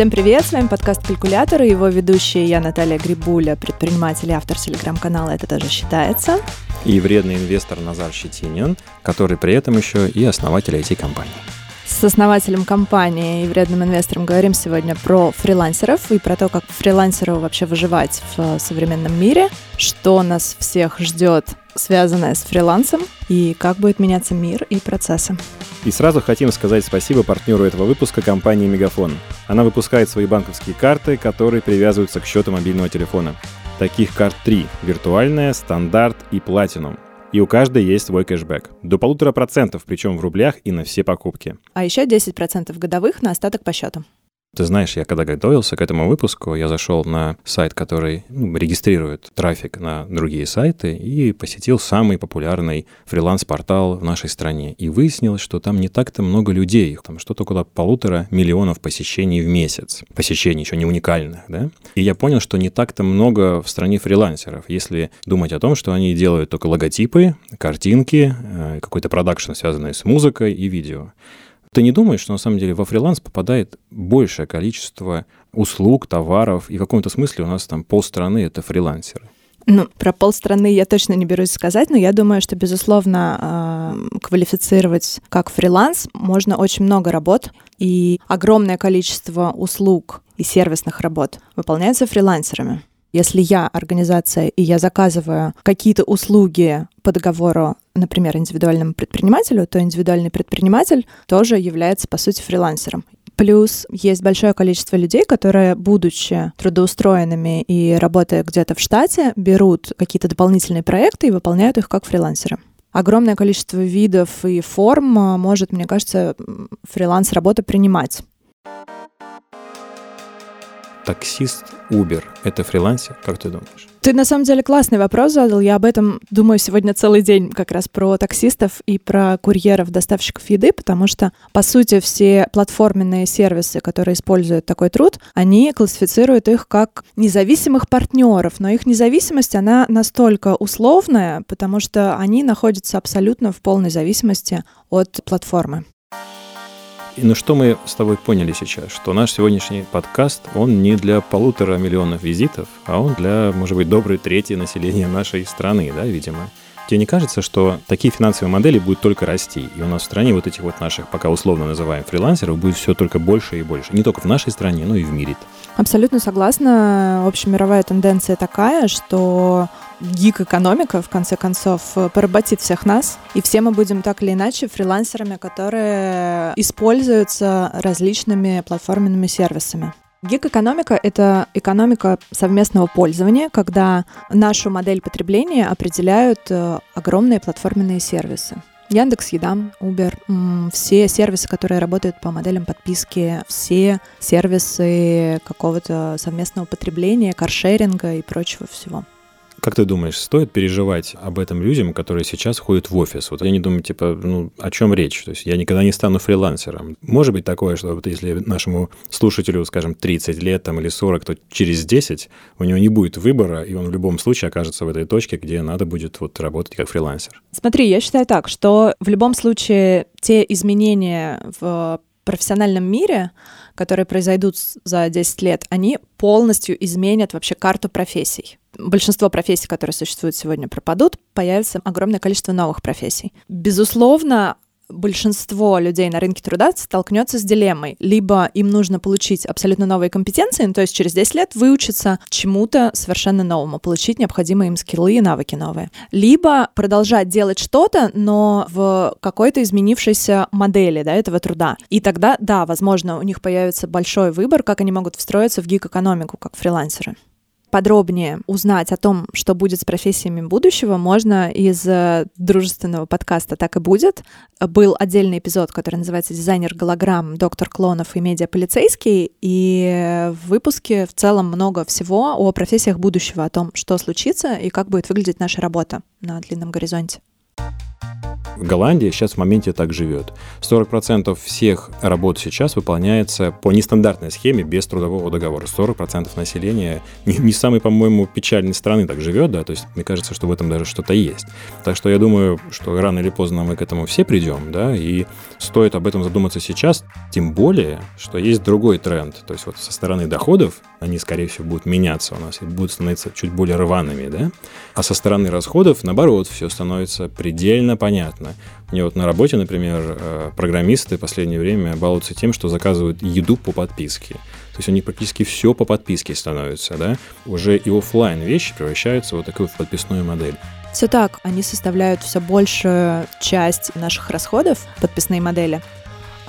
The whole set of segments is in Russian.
Всем привет, с вами подкаст «Калькулятор» и его ведущая я, Наталья Грибуля, предприниматель и автор телеграм-канала «Это тоже считается». И вредный инвестор Назар Щетинин, который при этом еще и основатель IT-компании. С основателем компании и вредным инвестором говорим сегодня про фрилансеров и про то, как фрилансеру вообще выживать в современном мире, что нас всех ждет, связанное с фрилансом, и как будет меняться мир и процессы. И сразу хотим сказать спасибо партнеру этого выпуска компании Мегафон. Она выпускает свои банковские карты, которые привязываются к счету мобильного телефона. Таких карт три – виртуальная, стандарт и платинум – и у каждой есть свой кэшбэк. До полутора процентов, причем в рублях и на все покупки. А еще 10% годовых на остаток по счету. Ты знаешь, я когда готовился к этому выпуску, я зашел на сайт, который ну, регистрирует трафик на другие сайты и посетил самый популярный фриланс-портал в нашей стране. И выяснилось, что там не так-то много людей, там что-то около полутора миллионов посещений в месяц. Посещений еще не уникальных, да? И я понял, что не так-то много в стране фрилансеров, если думать о том, что они делают только логотипы, картинки, э, какой-то продакшн, связанный с музыкой и видео. Ты не думаешь, что на самом деле во фриланс попадает большее количество услуг, товаров, и в каком-то смысле у нас там полстраны — это фрилансеры? Ну, про полстраны я точно не берусь сказать, но я думаю, что, безусловно, э, квалифицировать как фриланс можно очень много работ, и огромное количество услуг и сервисных работ выполняется фрилансерами. Если я организация и я заказываю какие-то услуги по договору, например, индивидуальному предпринимателю, то индивидуальный предприниматель тоже является, по сути, фрилансером. Плюс есть большое количество людей, которые, будучи трудоустроенными и работая где-то в штате, берут какие-то дополнительные проекты и выполняют их как фрилансеры. Огромное количество видов и форм может, мне кажется, фриланс-работа принимать таксист Uber — это фрилансер? Как ты думаешь? Ты на самом деле классный вопрос задал. Я об этом думаю сегодня целый день как раз про таксистов и про курьеров, доставщиков еды, потому что, по сути, все платформенные сервисы, которые используют такой труд, они классифицируют их как независимых партнеров, но их независимость, она настолько условная, потому что они находятся абсолютно в полной зависимости от платформы. И ну что мы с тобой поняли сейчас? Что наш сегодняшний подкаст, он не для полутора миллионов визитов, а он для, может быть, доброй трети населения нашей страны, да, видимо. Тебе не кажется, что такие финансовые модели будут только расти? И у нас в стране вот этих вот наших, пока условно называем фрилансеров, будет все только больше и больше. Не только в нашей стране, но и в мире. Абсолютно согласна. Общемировая тенденция такая, что гик-экономика, в конце концов, поработит всех нас, и все мы будем так или иначе фрилансерами, которые используются различными платформенными сервисами. Гиг-экономика — это экономика совместного пользования, когда нашу модель потребления определяют э, огромные платформенные сервисы. Яндекс Еда, Uber, все сервисы, которые работают по моделям подписки, все сервисы какого-то совместного потребления, каршеринга и прочего всего. Как ты думаешь, стоит переживать об этом людям, которые сейчас ходят в офис? Вот я не думаю, типа, ну, о чем речь? То есть я никогда не стану фрилансером. Может быть такое, что вот если нашему слушателю, скажем, 30 лет там, или 40, то через 10 у него не будет выбора, и он в любом случае окажется в этой точке, где надо будет вот работать как фрилансер. Смотри, я считаю так, что в любом случае те изменения в профессиональном мире, которые произойдут за 10 лет, они полностью изменят вообще карту профессий. Большинство профессий, которые существуют сегодня, пропадут, появится огромное количество новых профессий. Безусловно, большинство людей на рынке труда столкнется с дилеммой. Либо им нужно получить абсолютно новые компетенции, ну, то есть через 10 лет выучиться чему-то совершенно новому, получить необходимые им скиллы и навыки новые. Либо продолжать делать что-то, но в какой-то изменившейся модели да, этого труда. И тогда, да, возможно, у них появится большой выбор, как они могут встроиться в гик-экономику, как фрилансеры подробнее узнать о том, что будет с профессиями будущего, можно из э, дружественного подкаста «Так и будет». Был отдельный эпизод, который называется «Дизайнер голограмм. Доктор клонов и медиаполицейский», и в выпуске в целом много всего о профессиях будущего, о том, что случится и как будет выглядеть наша работа на длинном горизонте. Голландия сейчас в моменте так живет. 40% всех работ сейчас выполняется по нестандартной схеме без трудового договора. 40% населения не, не самой, по-моему, печальной страны так живет, да, то есть мне кажется, что в этом даже что-то есть. Так что я думаю, что рано или поздно мы к этому все придем, да, и стоит об этом задуматься сейчас, тем более, что есть другой тренд, то есть вот со стороны доходов они, скорее всего, будут меняться у нас и будут становиться чуть более рваными, да, а со стороны расходов, наоборот, все становится предельно понятно. Мне вот на работе, например, э, программисты в последнее время балуются тем, что заказывают еду по подписке. То есть у них практически все по подписке становится, да? Уже и офлайн вещи превращаются вот такую в подписную модель. Все так, они составляют все большую часть наших расходов, подписные модели.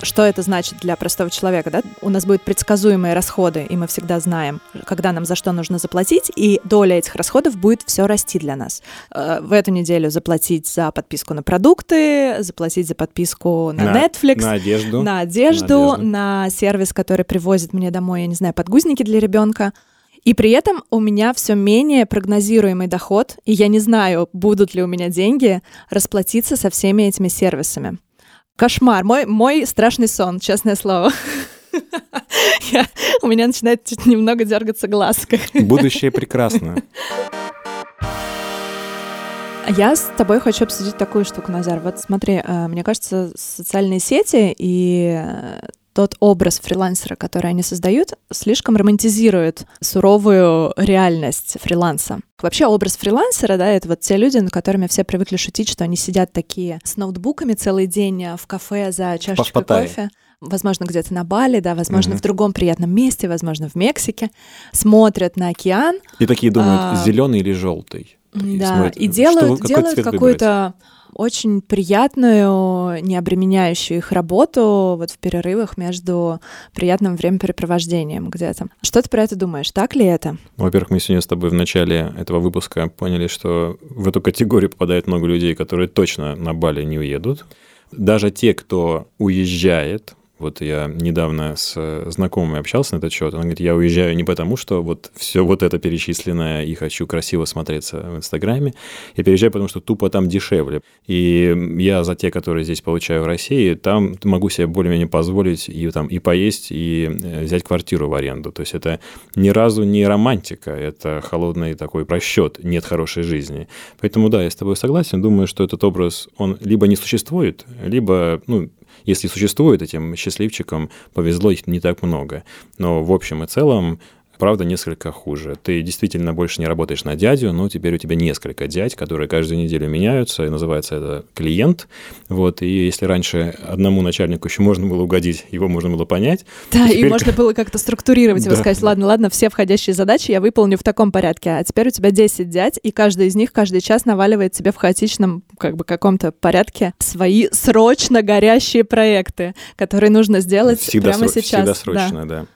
Что это значит для простого человека? Да? У нас будут предсказуемые расходы, и мы всегда знаем, когда нам за что нужно заплатить, и доля этих расходов будет все расти для нас. Э, в эту неделю заплатить за подписку на продукты, заплатить за подписку на, на Netflix, на одежду, на одежду, на, одежду. на сервис, который привозит мне домой, я не знаю, подгузники для ребенка. И при этом у меня все менее прогнозируемый доход, и я не знаю, будут ли у меня деньги расплатиться со всеми этими сервисами. Кошмар, мой, мой страшный сон, честное слово. Я, у меня начинает чуть немного дергаться глаз. Будущее прекрасно. Я с тобой хочу обсудить такую штуку, Назар. Вот смотри, э, мне кажется, социальные сети и э, тот образ фрилансера, который они создают, слишком романтизирует суровую реальность фриланса. Вообще образ фрилансера, да, это вот те люди, над которыми все привыкли шутить, что они сидят такие с ноутбуками целый день в кафе за чашечкой кофе возможно, где-то на Бали, да, возможно, mm-hmm. в другом приятном месте, возможно, в Мексике, смотрят на океан. И такие думают, а, зеленый или желтый. Да, смотрят, и делают, что, делают какую-то очень приятную, не обременяющую их работу вот в перерывах между приятным времяпрепровождением где-то. Что ты про это думаешь? Так ли это? Во-первых, мы сегодня с тобой в начале этого выпуска поняли, что в эту категорию попадает много людей, которые точно на Бали не уедут. Даже те, кто уезжает, вот я недавно с э, знакомой общался на этот счет. Она говорит, я уезжаю не потому, что вот все вот это перечисленное и хочу красиво смотреться в Инстаграме. Я переезжаю, потому что тупо там дешевле. И я за те, которые здесь получаю в России, там могу себе более-менее позволить и там и поесть, и э, взять квартиру в аренду. То есть это ни разу не романтика, это холодный такой просчет, нет хорошей жизни. Поэтому да, я с тобой согласен. Думаю, что этот образ, он либо не существует, либо, ну, если существует этим счастливчикам, повезло их не так много. Но в общем и целом правда, несколько хуже. Ты действительно больше не работаешь на дядю, но теперь у тебя несколько дядь, которые каждую неделю меняются, и называется это клиент. Вот, и если раньше одному начальнику еще можно было угодить, его можно было понять. Да, и можно было как-то структурировать его, сказать, ладно, ладно, все входящие задачи я выполню в таком порядке, а теперь у тебя 10 дядь, и каждый из них каждый час наваливает себе в хаотичном как бы каком-то порядке свои срочно горящие проекты, которые нужно сделать всегда прямо сейчас. Всегда срочно, да. да.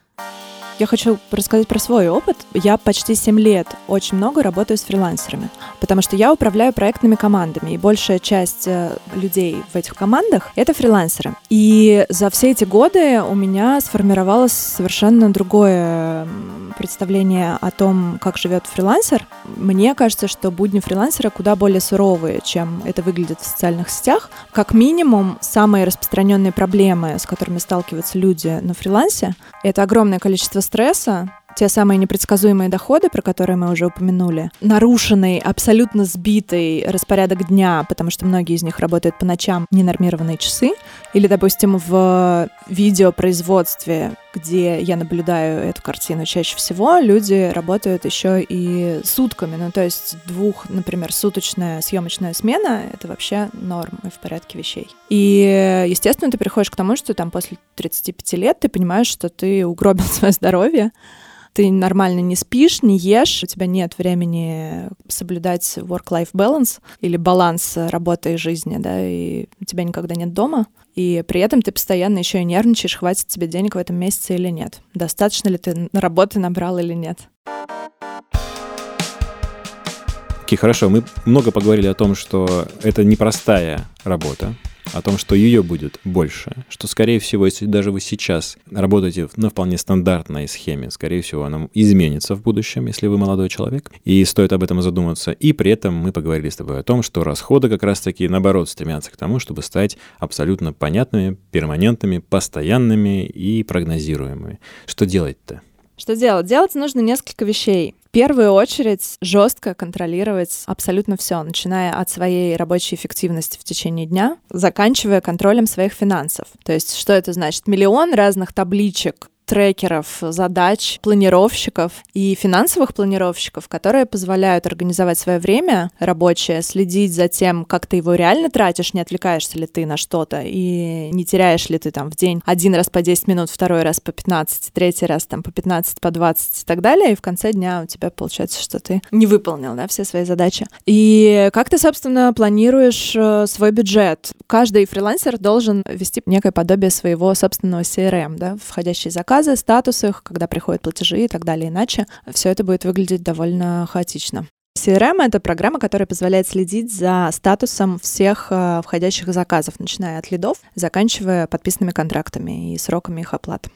Я хочу рассказать про свой опыт. Я почти 7 лет очень много работаю с фрилансерами, потому что я управляю проектными командами, и большая часть э, людей в этих командах — это фрилансеры. И за все эти годы у меня сформировалось совершенно другое представление о том, как живет фрилансер. Мне кажется, что будни фрилансера куда более суровые, чем это выглядит в социальных сетях. Как минимум, самые распространенные проблемы, с которыми сталкиваются люди на фрилансе, это огромное количество стресса, те самые непредсказуемые доходы, про которые мы уже упомянули, нарушенный, абсолютно сбитый распорядок дня, потому что многие из них работают по ночам, ненормированные часы, или, допустим, в видеопроизводстве, где я наблюдаю эту картину чаще всего, люди работают еще и сутками, ну то есть двух, например, суточная съемочная смена — это вообще норм и в порядке вещей. И, естественно, ты приходишь к тому, что там после 35 лет ты понимаешь, что ты угробил свое здоровье, ты нормально не спишь, не ешь, у тебя нет времени соблюдать work-life balance или баланс работы и жизни, да, и у тебя никогда нет дома, и при этом ты постоянно еще и нервничаешь, хватит тебе денег в этом месяце или нет, достаточно ли ты работы набрал или нет. Окей, okay, хорошо. Мы много поговорили о том, что это непростая работа, о том, что ее будет больше, что, скорее всего, если даже вы сейчас работаете на вполне стандартной схеме, скорее всего, она изменится в будущем, если вы молодой человек, и стоит об этом задуматься. И при этом мы поговорили с тобой о том, что расходы как раз-таки, наоборот, стремятся к тому, чтобы стать абсолютно понятными, перманентными, постоянными и прогнозируемыми. Что делать-то? Что делать? Делать нужно несколько вещей. Первую очередь жестко контролировать абсолютно все, начиная от своей рабочей эффективности в течение дня, заканчивая контролем своих финансов. То есть что это значит? Миллион разных табличек трекеров задач, планировщиков и финансовых планировщиков, которые позволяют организовать свое время рабочее, следить за тем, как ты его реально тратишь, не отвлекаешься ли ты на что-то и не теряешь ли ты там в день один раз по 10 минут, второй раз по 15, третий раз там по 15, по 20 и так далее, и в конце дня у тебя получается, что ты не выполнил да, все свои задачи. И как ты, собственно, планируешь э, свой бюджет? Каждый фрилансер должен вести некое подобие своего собственного CRM, да, входящий заказ заказы, статус их, когда приходят платежи и так далее. Иначе все это будет выглядеть довольно хаотично. CRM — это программа, которая позволяет следить за статусом всех э, входящих заказов, начиная от лидов, заканчивая подписанными контрактами и сроками их оплаты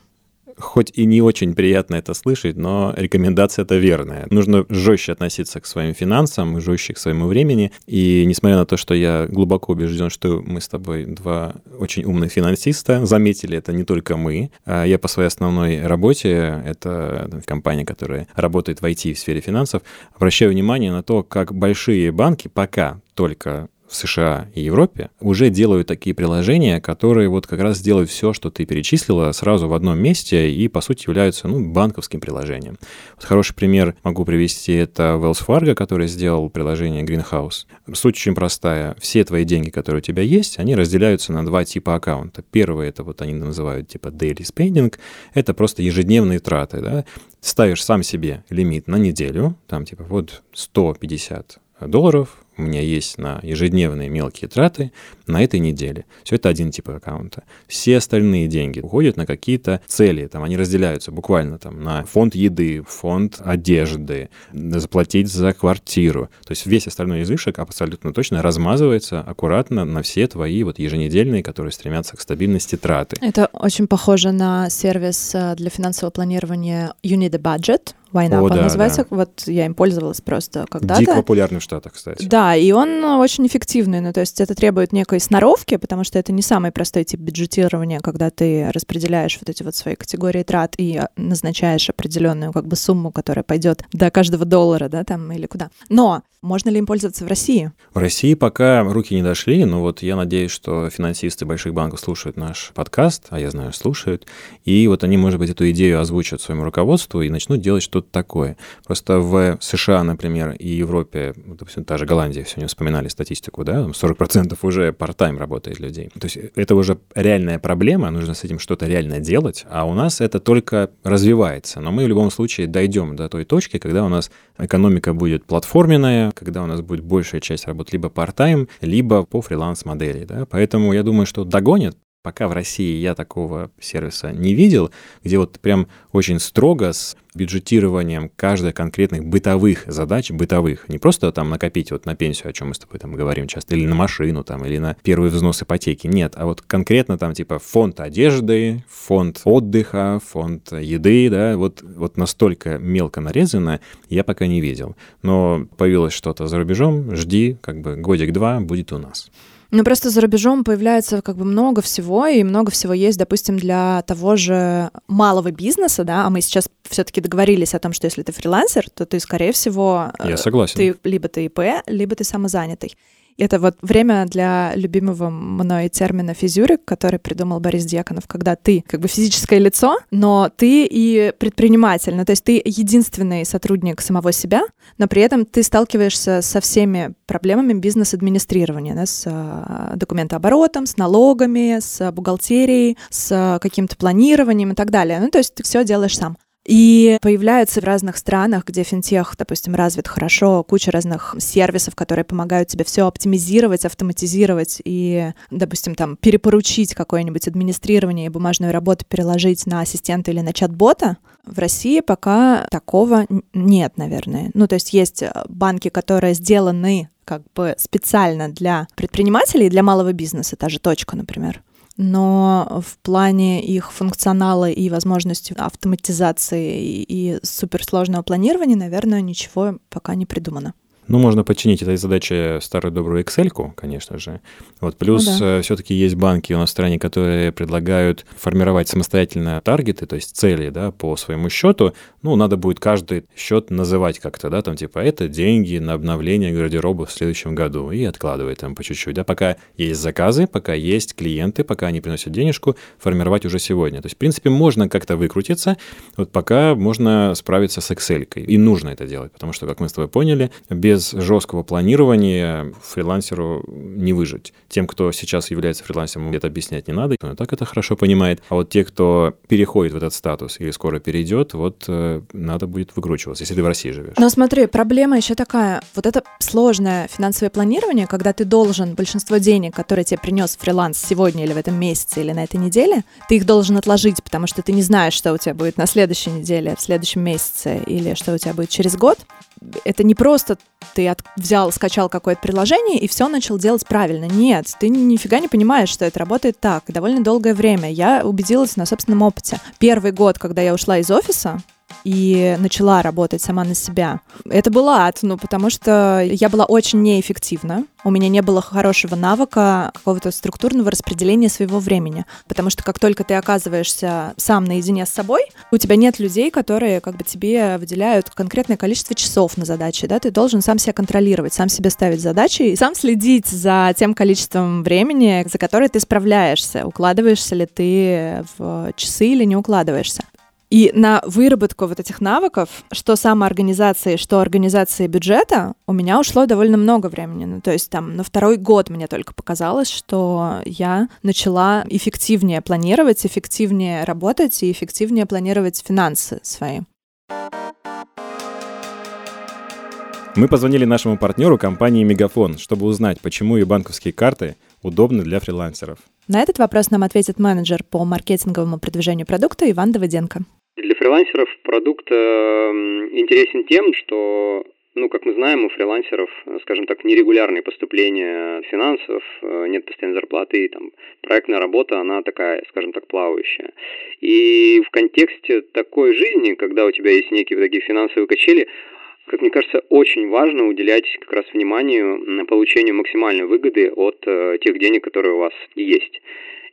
хоть и не очень приятно это слышать, но рекомендация это верная. Нужно жестче относиться к своим финансам, жестче к своему времени. И несмотря на то, что я глубоко убежден, что мы с тобой два очень умных финансиста, заметили это не только мы. А я по своей основной работе, это компания, которая работает в IT в сфере финансов, обращаю внимание на то, как большие банки пока только в США и Европе уже делают такие приложения, которые вот как раз делают все, что ты перечислила, сразу в одном месте и, по сути, являются ну, банковским приложением. Вот хороший пример могу привести, это Wells Fargo, который сделал приложение Greenhouse. Суть очень простая. Все твои деньги, которые у тебя есть, они разделяются на два типа аккаунта. Первый — это вот они называют типа daily spending, это просто ежедневные траты, да. Ставишь сам себе лимит на неделю, там типа вот 150 долларов у меня есть на ежедневные мелкие траты на этой неделе. Все это один тип аккаунта. Все остальные деньги уходят на какие-то цели. Там они разделяются буквально там на фонд еды, фонд одежды, заплатить за квартиру. То есть весь остальной излишек абсолютно точно размазывается аккуратно на все твои вот еженедельные, которые стремятся к стабильности траты. Это очень похоже на сервис э, для финансового планирования You Need a Budget, Война да, называется. Да. Вот я им пользовалась просто когда-то. Дико популярный в Штатах, кстати. Да, и он очень эффективный. Ну, то есть это требует некой сноровки, потому что это не самый простой тип бюджетирования, когда ты распределяешь вот эти вот свои категории трат и а, назначаешь определенную как бы сумму, которая пойдет до каждого доллара, да, там или куда. Но можно ли им пользоваться в России? В России пока руки не дошли, но вот я надеюсь, что финансисты больших банков слушают наш подкаст, а я знаю, слушают, и вот они, может быть, эту идею озвучат своему руководству и начнут делать что-то такое. Просто в США, например, и Европе, допустим, та же Голландия, сегодня вспоминали статистику, да, 40% уже part-time работает людей. То есть это уже реальная проблема, нужно с этим что-то реально делать, а у нас это только развивается. Но мы в любом случае дойдем до той точки, когда у нас экономика будет платформенная, когда у нас будет большая часть работ либо part-time, либо по фриланс-модели. Да? Поэтому я думаю, что догонит. Пока в России я такого сервиса не видел, где вот прям очень строго с бюджетированием каждой конкретных бытовых задач, бытовых, не просто там накопить вот на пенсию, о чем мы с тобой там говорим часто, или на машину там, или на первый взнос ипотеки, нет, а вот конкретно там типа фонд одежды, фонд отдыха, фонд еды, да, вот, вот настолько мелко нарезано, я пока не видел. Но появилось что-то за рубежом, жди, как бы годик-два будет у нас. Ну, просто за рубежом появляется как бы много всего, и много всего есть, допустим, для того же малого бизнеса, да, а мы сейчас все таки договорились о том, что если ты фрилансер, то ты, скорее всего... Я согласен. Ты, либо ты ИП, либо ты самозанятый. Это вот время для любимого мной термина физюрик, который придумал Борис Дьяконов, когда ты как бы физическое лицо, но ты и предприниматель. Ну, то есть ты единственный сотрудник самого себя, но при этом ты сталкиваешься со всеми проблемами бизнес-администрирования, да, с а, документооборотом, с налогами, с бухгалтерией, с каким-то планированием и так далее. Ну, то есть ты все делаешь сам. И появляются в разных странах, где финтех, допустим, развит хорошо, куча разных сервисов, которые помогают тебе все оптимизировать, автоматизировать и, допустим, там перепоручить какое-нибудь администрирование и бумажную работу переложить на ассистента или на чат-бота. В России пока такого нет, наверное. Ну, то есть есть банки, которые сделаны как бы специально для предпринимателей, для малого бизнеса, та же точка, например но в плане их функционала и возможности автоматизации и суперсложного планирования, наверное, ничего пока не придумано. Ну, можно подчинить этой задаче старую добрую Excel, конечно же. Вот плюс ну, да. Э, все-таки есть банки у нас в стране, которые предлагают формировать самостоятельно таргеты, то есть цели, да, по своему счету. Ну, надо будет каждый счет называть как-то, да, там типа это деньги на обновление гардероба в следующем году и откладывать там по чуть-чуть, да, пока есть заказы, пока есть клиенты, пока они приносят денежку, формировать уже сегодня. То есть, в принципе, можно как-то выкрутиться, вот пока можно справиться с Excel. И нужно это делать, потому что, как мы с тобой поняли, без без жесткого планирования фрилансеру не выжить. Тем, кто сейчас является фрилансером, это объяснять не надо, он так это хорошо понимает. А вот те, кто переходит в этот статус или скоро перейдет, вот э, надо будет выкручиваться, если ты в России живешь. Но смотри, проблема еще такая. Вот это сложное финансовое планирование, когда ты должен большинство денег, которые тебе принес фриланс сегодня или в этом месяце или на этой неделе, ты их должен отложить, потому что ты не знаешь, что у тебя будет на следующей неделе, в следующем месяце или что у тебя будет через год. Это не просто ты от, взял, скачал какое-то приложение и все начал делать правильно. Нет, ты нифига не понимаешь, что это работает так. Довольно долгое время. Я убедилась на собственном опыте. Первый год, когда я ушла из офиса, и начала работать сама на себя. Это был ад, ну, потому что я была очень неэффективна. У меня не было хорошего навыка какого-то структурного распределения своего времени. Потому что как только ты оказываешься сам наедине с собой, у тебя нет людей, которые как бы тебе выделяют конкретное количество часов на задачи, да, ты должен сам себя контролировать, сам себе ставить задачи и сам следить за тем количеством времени, за которое ты справляешься, укладываешься ли ты в часы или не укладываешься. И на выработку вот этих навыков, что самоорганизации, что организации бюджета, у меня ушло довольно много времени. Ну, то есть там на второй год мне только показалось, что я начала эффективнее планировать, эффективнее работать и эффективнее планировать финансы свои. Мы позвонили нашему партнеру компании Мегафон, чтобы узнать, почему и банковские карты удобны для фрилансеров. На этот вопрос нам ответит менеджер по маркетинговому продвижению продукта Иван Давыденко. Для фрилансеров продукт э, интересен тем, что ну, как мы знаем, у фрилансеров, скажем так, нерегулярные поступления финансов, э, нет постоянной зарплаты, и там проектная работа, она такая, скажем так, плавающая. И в контексте такой жизни, когда у тебя есть некие такие финансовые качели, как мне кажется, очень важно уделять как раз вниманию на получению максимальной выгоды от э, тех денег, которые у вас есть.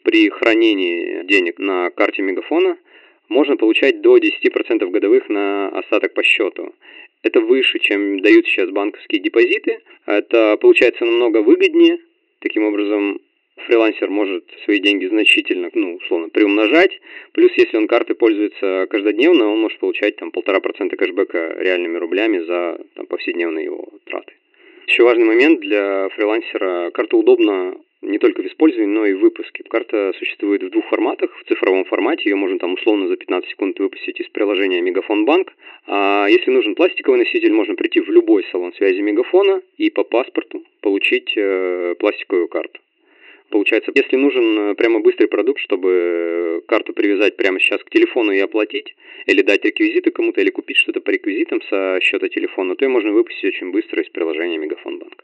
При хранении денег на карте Мегафона можно получать до 10% годовых на остаток по счету. Это выше, чем дают сейчас банковские депозиты. Это получается намного выгоднее. Таким образом, фрилансер может свои деньги значительно, ну, условно, приумножать. Плюс, если он картой пользуется каждодневно, он может получать там полтора процента кэшбэка реальными рублями за там, повседневные его траты. Еще важный момент для фрилансера. Карта удобна не только в использовании, но и в выпуске. Карта существует в двух форматах. В цифровом формате ее можно там условно за 15 секунд выпустить из приложения Мегафон Банк. А если нужен пластиковый носитель, можно прийти в любой салон связи Мегафона и по паспорту получить э, пластиковую карту. Получается, если нужен э, прямо быстрый продукт, чтобы э, карту привязать прямо сейчас к телефону и оплатить, или дать реквизиты кому-то, или купить что-то по реквизитам со счета телефона, то ее можно выпустить очень быстро из приложения Мегафон Банк.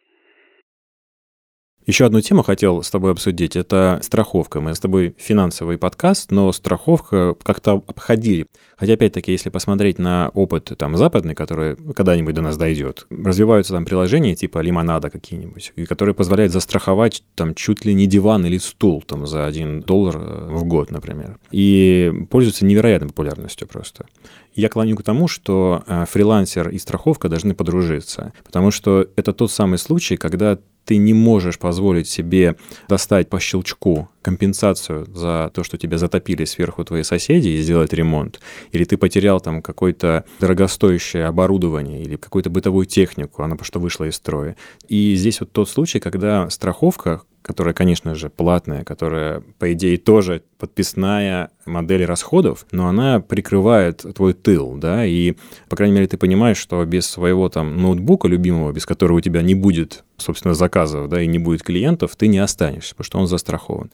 Еще одну тему хотел с тобой обсудить. Это страховка. Мы с тобой финансовый подкаст, но страховка как-то обходили. Хотя, опять-таки, если посмотреть на опыт там западный, который когда-нибудь до нас дойдет, развиваются там приложения типа лимонада какие-нибудь, которые позволяют застраховать там чуть ли не диван или стул там за один доллар э, в год, например. И пользуются невероятной популярностью просто. Я клоню к тому, что э, фрилансер и страховка должны подружиться, потому что это тот самый случай, когда ты не можешь позволить себе достать по щелчку компенсацию за то, что тебя затопили сверху твои соседи и сделать ремонт, или ты потерял там какое-то дорогостоящее оборудование или какую-то бытовую технику, она просто вышла из строя. И здесь вот тот случай, когда страховка, которая, конечно же, платная, которая, по идее, тоже подписная модель расходов, но она прикрывает твой тыл, да, и, по крайней мере, ты понимаешь, что без своего там ноутбука любимого, без которого у тебя не будет, собственно, заказов, да, и не будет клиентов, ты не останешься, потому что он застрахован.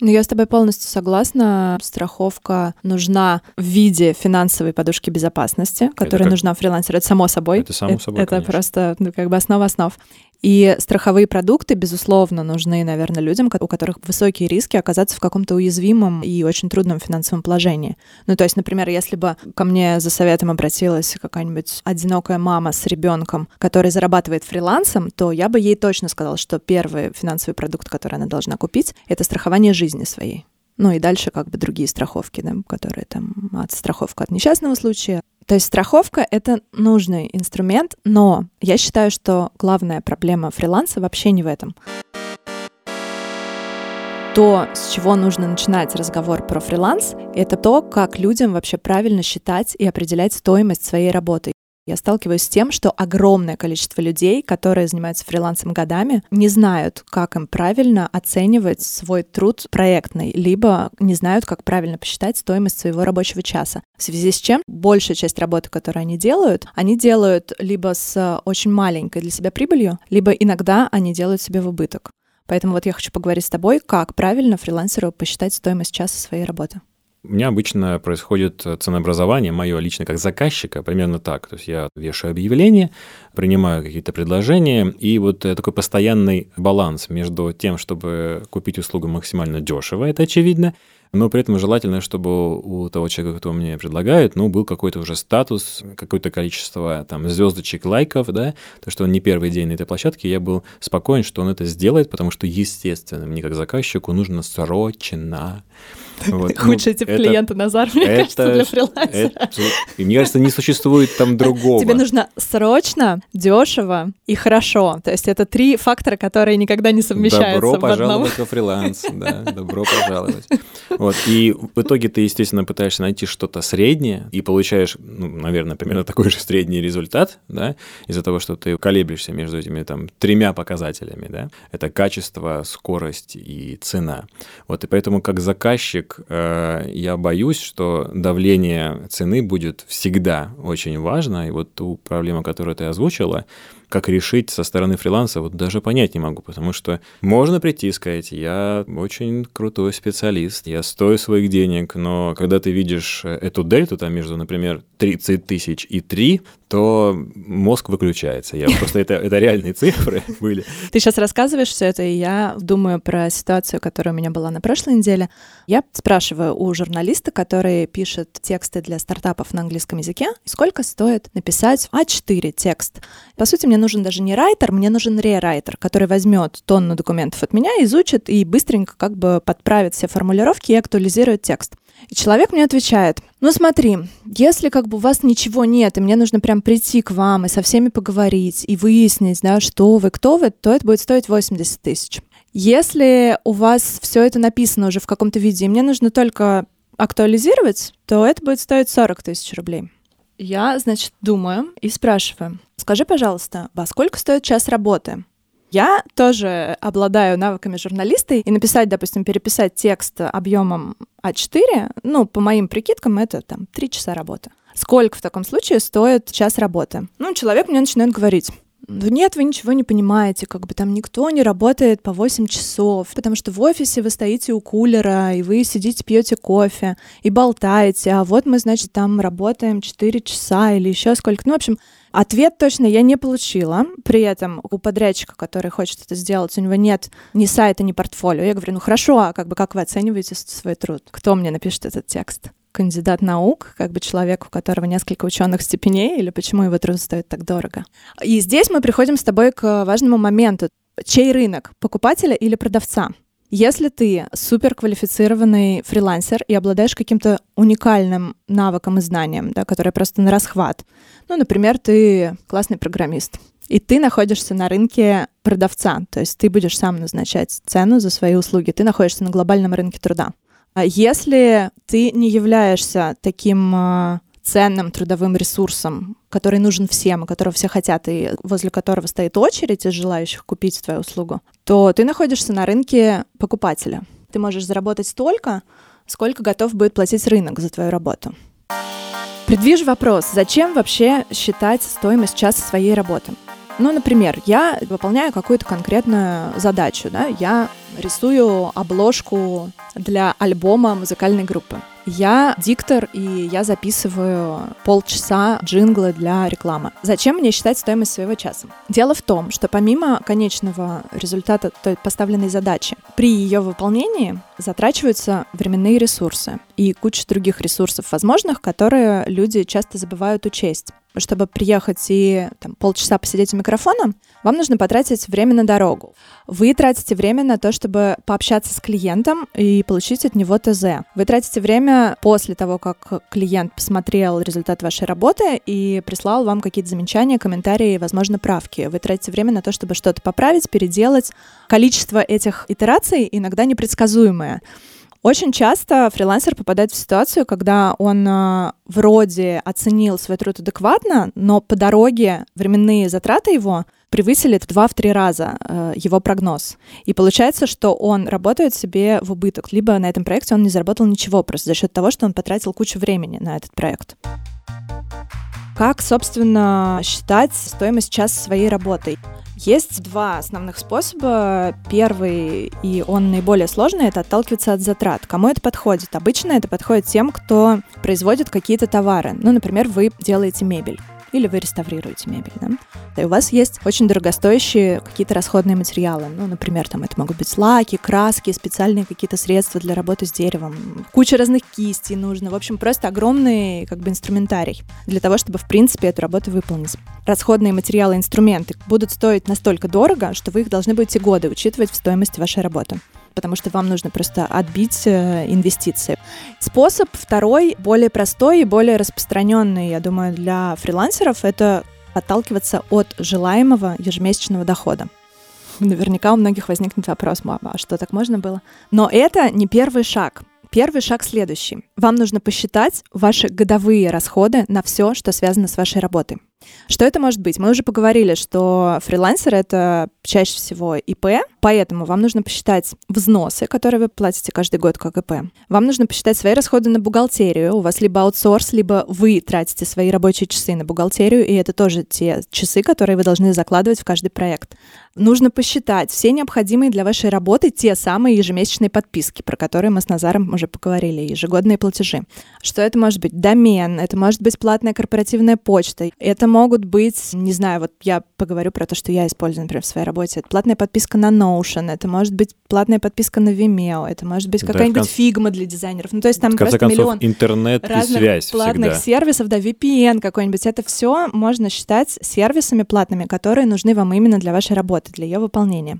Ну, я с тобой полностью согласна. Страховка нужна в виде финансовой подушки безопасности, которая как... нужна фрилансеру. Это само собой. Это само собой, Это, это просто ну, как бы основа основ. И страховые продукты, безусловно, нужны, наверное, людям, у которых высокие риски оказаться в каком-то уязвимом и очень трудном финансовом положении. Ну, то есть, например, если бы ко мне за советом обратилась какая-нибудь одинокая мама с ребенком, который зарабатывает фрилансом, то я бы ей точно сказала, что первый финансовый продукт, который она должна купить, это страхование жизни своей. Ну и дальше как бы другие страховки, да, которые там от страховка от несчастного случая. То есть страховка — это нужный инструмент, но я считаю, что главная проблема фриланса вообще не в этом. То, с чего нужно начинать разговор про фриланс, это то, как людям вообще правильно считать и определять стоимость своей работы. Я сталкиваюсь с тем, что огромное количество людей, которые занимаются фрилансом годами, не знают, как им правильно оценивать свой труд проектный, либо не знают, как правильно посчитать стоимость своего рабочего часа. В связи с чем большая часть работы, которую они делают, они делают либо с очень маленькой для себя прибылью, либо иногда они делают себе в убыток. Поэтому вот я хочу поговорить с тобой, как правильно фрилансеру посчитать стоимость часа своей работы. У меня обычно происходит ценообразование, мое лично как заказчика, примерно так. То есть я вешаю объявление, принимаю какие-то предложения, и вот э, такой постоянный баланс между тем, чтобы купить услугу максимально дешево, это очевидно, но при этом желательно, чтобы у того человека, кто мне предлагает, ну, был какой-то уже статус, какое-то количество там звездочек, лайков, да, то, что он не первый день на этой площадке, я был спокоен, что он это сделает, потому что, естественно, мне как заказчику нужно срочно вот. Худший ну, тип это, клиента, Назар, мне это, кажется, для фрилансера. Это, мне кажется, не существует там другого. Тебе нужно срочно, дешево и хорошо. То есть это три фактора, которые никогда не совмещаются добро в одном. Пожаловать во фриланс, да, добро пожаловать. Вот, и в итоге ты, естественно, пытаешься найти что-то среднее и получаешь, ну, наверное, примерно такой же средний результат, да, из-за того, что ты колеблешься между этими там тремя показателями, да. Это качество, скорость и цена. Вот, и поэтому как заказчик э, я боюсь, что давление цены будет всегда очень важно. И вот ту проблему, которую ты озвучила, как решить со стороны фриланса, вот даже понять не могу, потому что можно прийти и сказать, я очень крутой специалист, я стою своих денег, но когда ты видишь эту дельту там между, например, 30 тысяч и 3, то мозг выключается. Я просто это, это реальные цифры были. Ты сейчас рассказываешь все это, и я думаю про ситуацию, которая у меня была на прошлой неделе. Я спрашиваю у журналиста, который пишет тексты для стартапов на английском языке, сколько стоит написать А4 текст. По сути, мне нужен даже не райтер, мне нужен рерайтер, который возьмет тонну документов от меня, изучит и быстренько как бы подправит все формулировки и актуализирует текст. И человек мне отвечает, ну смотри, если как бы у вас ничего нет, и мне нужно прям прийти к вам и со всеми поговорить, и выяснить, да, что вы, кто вы, то это будет стоить 80 тысяч. Если у вас все это написано уже в каком-то виде, и мне нужно только актуализировать, то это будет стоить 40 тысяч рублей. Я, значит, думаю и спрашиваю, скажи, пожалуйста, во сколько стоит час работы? Я тоже обладаю навыками журналиста, и написать, допустим, переписать текст объемом А4, ну, по моим прикидкам, это там три часа работы. Сколько в таком случае стоит час работы? Ну, человек мне начинает говорить, нет, вы ничего не понимаете, как бы там никто не работает по 8 часов, потому что в офисе вы стоите у кулера, и вы сидите, пьете кофе и болтаете, а вот мы, значит, там работаем 4 часа или еще сколько. Ну, в общем, Ответ точно я не получила. При этом у подрядчика, который хочет это сделать, у него нет ни сайта, ни портфолио. Я говорю, ну хорошо, а как бы как вы оцениваете свой труд? Кто мне напишет этот текст? Кандидат наук, как бы человек, у которого несколько ученых степеней, или почему его труд стоит так дорого. И здесь мы приходим с тобой к важному моменту. Чей рынок? Покупателя или продавца? Если ты суперквалифицированный фрилансер и обладаешь каким-то уникальным навыком и знанием, да, которое просто на расхват, ну, например, ты классный программист, и ты находишься на рынке продавца, то есть ты будешь сам назначать цену за свои услуги, ты находишься на глобальном рынке труда. А если ты не являешься таким а, ценным трудовым ресурсом, который нужен всем, которого все хотят, и возле которого стоит очередь из желающих купить твою услугу, то ты находишься на рынке покупателя. Ты можешь заработать столько, сколько готов будет платить рынок за твою работу. Предвижу вопрос, зачем вообще считать стоимость часа своей работы? Ну, например, я выполняю какую-то конкретную задачу, да, я рисую обложку для альбома музыкальной группы. Я диктор, и я записываю полчаса джингла для рекламы. Зачем мне считать стоимость своего часа? Дело в том, что помимо конечного результата той поставленной задачи, при ее выполнении затрачиваются временные ресурсы и куча других ресурсов возможных, которые люди часто забывают учесть чтобы приехать и там, полчаса посидеть у микрофона, вам нужно потратить время на дорогу. Вы тратите время на то, чтобы пообщаться с клиентом и получить от него ТЗ. Вы тратите время после того, как клиент посмотрел результат вашей работы и прислал вам какие-то замечания, комментарии, возможно, правки. Вы тратите время на то, чтобы что-то поправить, переделать. Количество этих итераций иногда непредсказуемое. Очень часто фрилансер попадает в ситуацию, когда он э, вроде оценил свой труд адекватно, но по дороге временные затраты его превысили в два-три раза э, его прогноз. И получается, что он работает себе в убыток. Либо на этом проекте он не заработал ничего просто за счет того, что он потратил кучу времени на этот проект. Как, собственно, считать стоимость часа своей работы? Есть два основных способа. Первый, и он наиболее сложный, это отталкиваться от затрат. Кому это подходит? Обычно это подходит тем, кто производит какие-то товары. Ну, например, вы делаете мебель или вы реставрируете мебель, да? И у вас есть очень дорогостоящие какие-то расходные материалы. Ну, например, там это могут быть лаки, краски, специальные какие-то средства для работы с деревом. Куча разных кистей нужно. В общем, просто огромный как бы инструментарий для того, чтобы, в принципе, эту работу выполнить. Расходные материалы, инструменты будут стоить настолько дорого, что вы их должны будете годы учитывать в стоимости вашей работы потому что вам нужно просто отбить э, инвестиции. Способ второй, более простой и более распространенный, я думаю, для фрилансеров, это отталкиваться от желаемого ежемесячного дохода. Наверняка у многих возникнет вопрос, а что так можно было? Но это не первый шаг. Первый шаг следующий. Вам нужно посчитать ваши годовые расходы на все, что связано с вашей работой. Что это может быть? Мы уже поговорили, что фрилансер — это чаще всего ИП, поэтому вам нужно посчитать взносы, которые вы платите каждый год как ИП. Вам нужно посчитать свои расходы на бухгалтерию. У вас либо аутсорс, либо вы тратите свои рабочие часы на бухгалтерию, и это тоже те часы, которые вы должны закладывать в каждый проект. Нужно посчитать все необходимые для вашей работы те самые ежемесячные подписки, про которые мы с Назаром уже поговорили, ежегодные платежи. Что это может быть? Домен, это может быть платная корпоративная почта, это могут быть, не знаю, вот я поговорю про то, что я использую, например, в своей работе. Это платная подписка на Notion, это может быть платная подписка на Vimeo, это может быть какая-нибудь да, Figma для дизайнеров. Ну, то есть там просто концов, миллион интернет разных и связь платных всегда. сервисов, да, VPN какой-нибудь. Это все можно считать сервисами платными, которые нужны вам именно для вашей работы, для ее выполнения.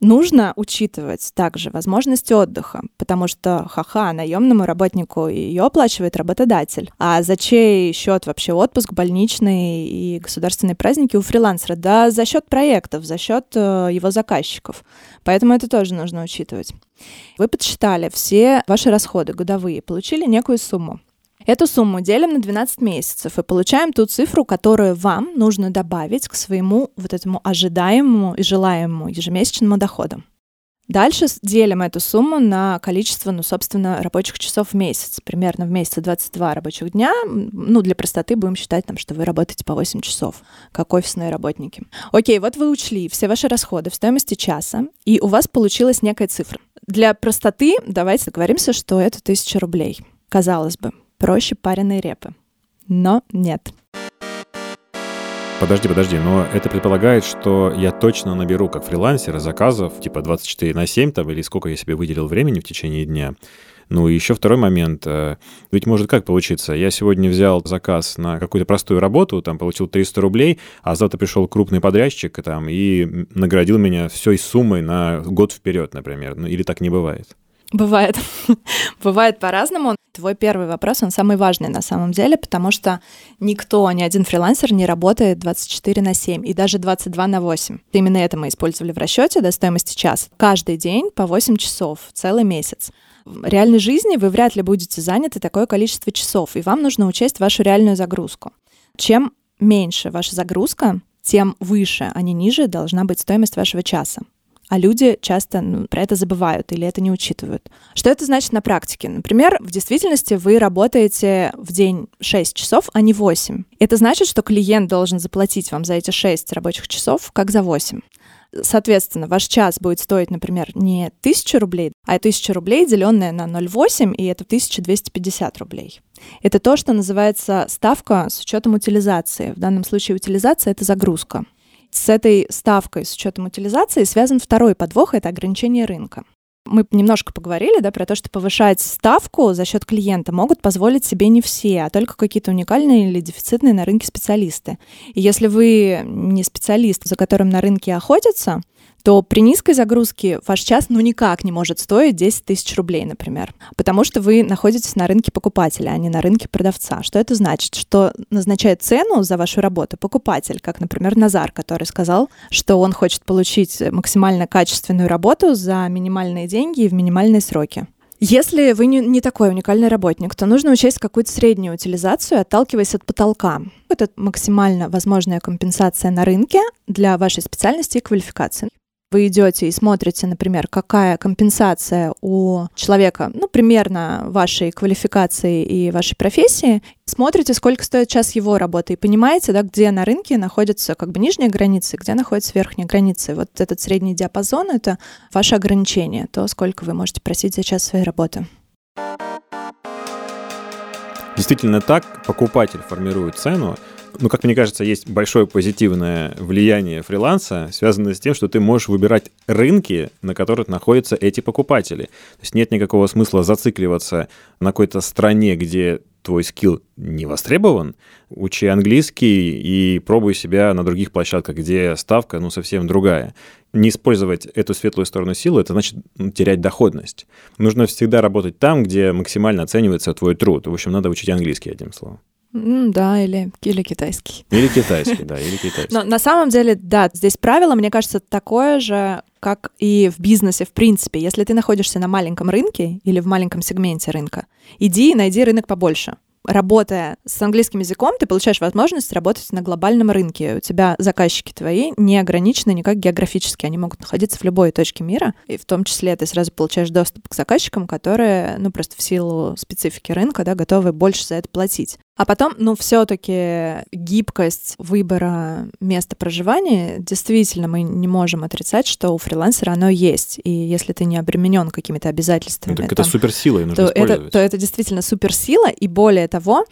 Нужно учитывать также возможность отдыха, потому что, ха-ха, наемному работнику ее оплачивает работодатель. А за чей счет вообще отпуск, больничный и государственные праздники у фрилансера? Да за счет проектов, за счет э, его заказчиков. Поэтому это тоже нужно учитывать. Вы подсчитали все ваши расходы годовые, получили некую сумму. Эту сумму делим на 12 месяцев и получаем ту цифру, которую вам нужно добавить к своему вот этому ожидаемому и желаемому ежемесячному доходу. Дальше делим эту сумму на количество, ну, собственно, рабочих часов в месяц. Примерно в месяце 22 рабочих дня. Ну, для простоты будем считать, там, что вы работаете по 8 часов, как офисные работники. Окей, вот вы учли все ваши расходы в стоимости часа, и у вас получилась некая цифра. Для простоты давайте договоримся, что это 1000 рублей. Казалось бы, проще пареной репы. Но нет. Подожди, подожди, но это предполагает, что я точно наберу как фрилансер заказов типа 24 на 7 там, или сколько я себе выделил времени в течение дня. Ну и еще второй момент. Э, ведь может как получиться? Я сегодня взял заказ на какую-то простую работу, там получил 300 рублей, а завтра пришел крупный подрядчик там, и наградил меня всей суммой на год вперед, например. Ну или так не бывает? Бывает. Бывает по-разному. Твой первый вопрос, он самый важный на самом деле, потому что никто, ни один фрилансер не работает 24 на 7 и даже 22 на 8. Именно это мы использовали в расчете до стоимости час. Каждый день по 8 часов, целый месяц. В реальной жизни вы вряд ли будете заняты такое количество часов, и вам нужно учесть вашу реальную загрузку. Чем меньше ваша загрузка, тем выше, а не ниже должна быть стоимость вашего часа а люди часто ну, про это забывают или это не учитывают. Что это значит на практике? Например, в действительности вы работаете в день 6 часов, а не 8. Это значит, что клиент должен заплатить вам за эти 6 рабочих часов, как за 8. Соответственно, ваш час будет стоить, например, не 1000 рублей, а 1000 рублей, деленное на 0,8, и это 1250 рублей. Это то, что называется ставка с учетом утилизации. В данном случае утилизация — это загрузка. С этой ставкой, с учетом утилизации, связан второй подвох — это ограничение рынка. Мы немножко поговорили да, про то, что повышать ставку за счет клиента могут позволить себе не все, а только какие-то уникальные или дефицитные на рынке специалисты. И если вы не специалист, за которым на рынке охотятся, то при низкой загрузке ваш час ну никак не может стоить 10 тысяч рублей, например, потому что вы находитесь на рынке покупателя, а не на рынке продавца. Что это значит? Что назначает цену за вашу работу покупатель, как, например, Назар, который сказал, что он хочет получить максимально качественную работу за минимальные деньги и в минимальные сроки. Если вы не, не такой уникальный работник, то нужно учесть какую-то среднюю утилизацию, отталкиваясь от потолка. Это максимально возможная компенсация на рынке для вашей специальности и квалификации вы идете и смотрите, например, какая компенсация у человека, ну, примерно вашей квалификации и вашей профессии, смотрите, сколько стоит час его работы, и понимаете, да, где на рынке находятся как бы нижние границы, где находятся верхние границы. Вот этот средний диапазон — это ваше ограничение, то, сколько вы можете просить за час своей работы. Действительно так, покупатель формирует цену, ну, как мне кажется, есть большое позитивное влияние фриланса, связанное с тем, что ты можешь выбирать рынки, на которых находятся эти покупатели. То есть нет никакого смысла зацикливаться на какой-то стране, где твой скилл не востребован, учи английский и пробуй себя на других площадках, где ставка, ну, совсем другая. Не использовать эту светлую сторону силы, это значит ну, терять доходность. Нужно всегда работать там, где максимально оценивается твой труд. В общем, надо учить английский, одним словом. Да, или, или китайский. Или китайский, да, или китайский. Но на самом деле, да, здесь правило, мне кажется, такое же, как и в бизнесе в принципе. Если ты находишься на маленьком рынке или в маленьком сегменте рынка, иди и найди рынок побольше работая с английским языком, ты получаешь возможность работать на глобальном рынке. У тебя заказчики твои не ограничены никак географически. Они могут находиться в любой точке мира. И в том числе ты сразу получаешь доступ к заказчикам, которые, ну, просто в силу специфики рынка, да, готовы больше за это платить. А потом, ну, все-таки гибкость выбора места проживания, действительно, мы не можем отрицать, что у фрилансера оно есть. И если ты не обременен какими-то обязательствами, ну, так это суперсила, нужно то это, то это действительно суперсила. И более того,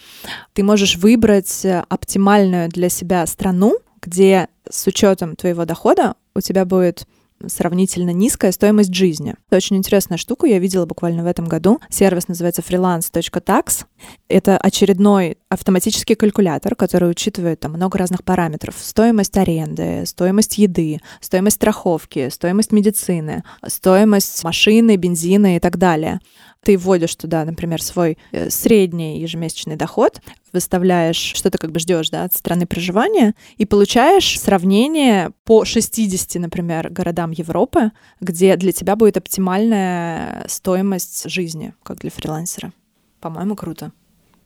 ты можешь выбрать оптимальную для себя страну, где с учетом твоего дохода у тебя будет сравнительно низкая стоимость жизни. Это очень интересная штука, я видела буквально в этом году. Сервис называется freelance.tax. Это очередной автоматический калькулятор, который учитывает там много разных параметров. Стоимость аренды, стоимость еды, стоимость страховки, стоимость медицины, стоимость машины, бензина и так далее ты вводишь туда, например, свой э, средний ежемесячный доход, выставляешь, что ты как бы ждешь, да, от страны проживания, и получаешь сравнение по 60, например, городам Европы, где для тебя будет оптимальная стоимость жизни, как для фрилансера. По-моему, круто.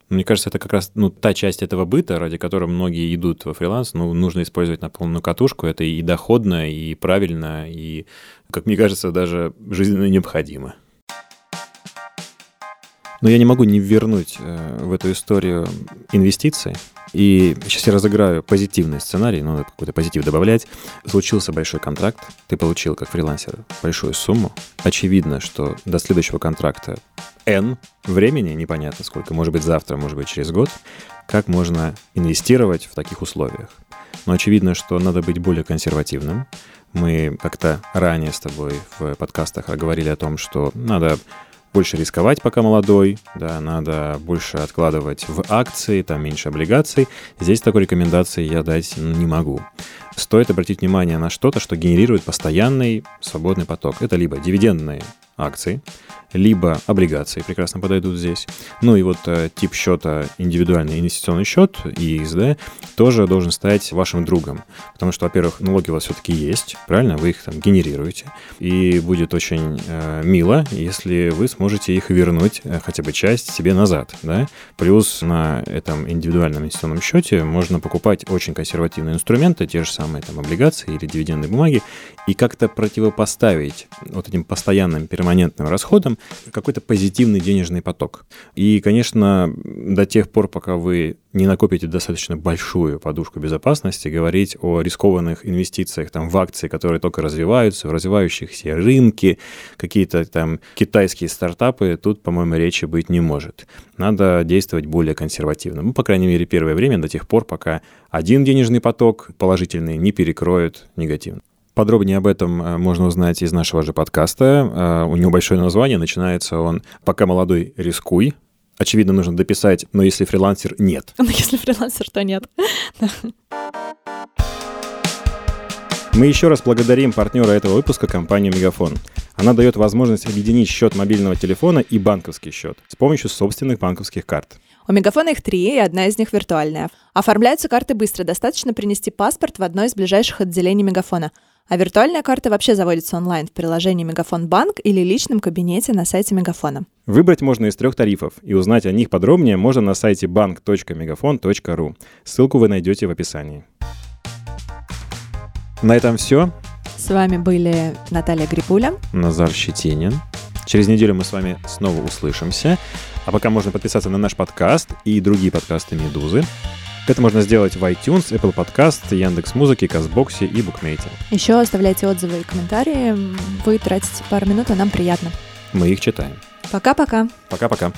Мне кажется, это как раз ну, та часть этого быта, ради которой многие идут во фриланс, ну, нужно использовать на полную катушку. Это и доходно, и правильно, и, как мне кажется, даже жизненно необходимо. Но я не могу не вернуть э, в эту историю инвестиции. И сейчас я разыграю позитивный сценарий, ну, надо какой-то позитив добавлять. Случился большой контракт, ты получил как фрилансер большую сумму. Очевидно, что до следующего контракта N времени, непонятно сколько, может быть завтра, может быть через год, как можно инвестировать в таких условиях. Но очевидно, что надо быть более консервативным. Мы как-то ранее с тобой в подкастах говорили о том, что надо больше рисковать, пока молодой, да, надо больше откладывать в акции, там меньше облигаций. Здесь такой рекомендации я дать не могу. Стоит обратить внимание на что-то, что генерирует постоянный свободный поток. Это либо дивидендные акции, либо облигации прекрасно подойдут здесь. Ну и вот э, тип счета индивидуальный инвестиционный счет, ИИСД, тоже должен стать вашим другом. Потому что, во-первых, налоги у вас все-таки есть, правильно? Вы их там генерируете. И будет очень э, мило, если вы сможете их вернуть, э, хотя бы часть, себе назад. Да? Плюс на этом индивидуальном инвестиционном счете можно покупать очень консервативные инструменты, те же самые там облигации или дивидендные бумаги, и как-то противопоставить вот этим постоянным перемотаниям перманентным расходом какой-то позитивный денежный поток. И, конечно, до тех пор, пока вы не накопите достаточно большую подушку безопасности, говорить о рискованных инвестициях там, в акции, которые только развиваются, в развивающихся рынки, какие-то там китайские стартапы, тут, по-моему, речи быть не может. Надо действовать более консервативно. Ну, по крайней мере, первое время, до тех пор, пока один денежный поток положительный не перекроет негативный. Подробнее об этом э, можно узнать из нашего же подкаста. Э, у него большое название, начинается он «Пока молодой, рискуй», очевидно, нужно дописать, но если фрилансер — нет. Ну, если фрилансер, то нет. Мы еще раз благодарим партнера этого выпуска, компанию Мегафон. Она дает возможность объединить счет мобильного телефона и банковский счет с помощью собственных банковских карт. У Мегафона их три, и одна из них виртуальная. Оформляются карты быстро, достаточно принести паспорт в одно из ближайших отделений Мегафона. А виртуальная карта вообще заводится онлайн в приложении Мегафон Банк или личном кабинете на сайте Мегафона. Выбрать можно из трех тарифов, и узнать о них подробнее можно на сайте bank.megafon.ru. Ссылку вы найдете в описании. На этом все. С вами были Наталья Грипуля, Назар Щетинин. Через неделю мы с вами снова услышимся. А пока можно подписаться на наш подкаст и другие подкасты «Медузы». Это можно сделать в iTunes, Apple Podcast, Яндекс.Музыке, Казбоксе и Букмейте. Еще оставляйте отзывы и комментарии. Вы тратите пару минут, а нам приятно. Мы их читаем. Пока-пока. Пока-пока.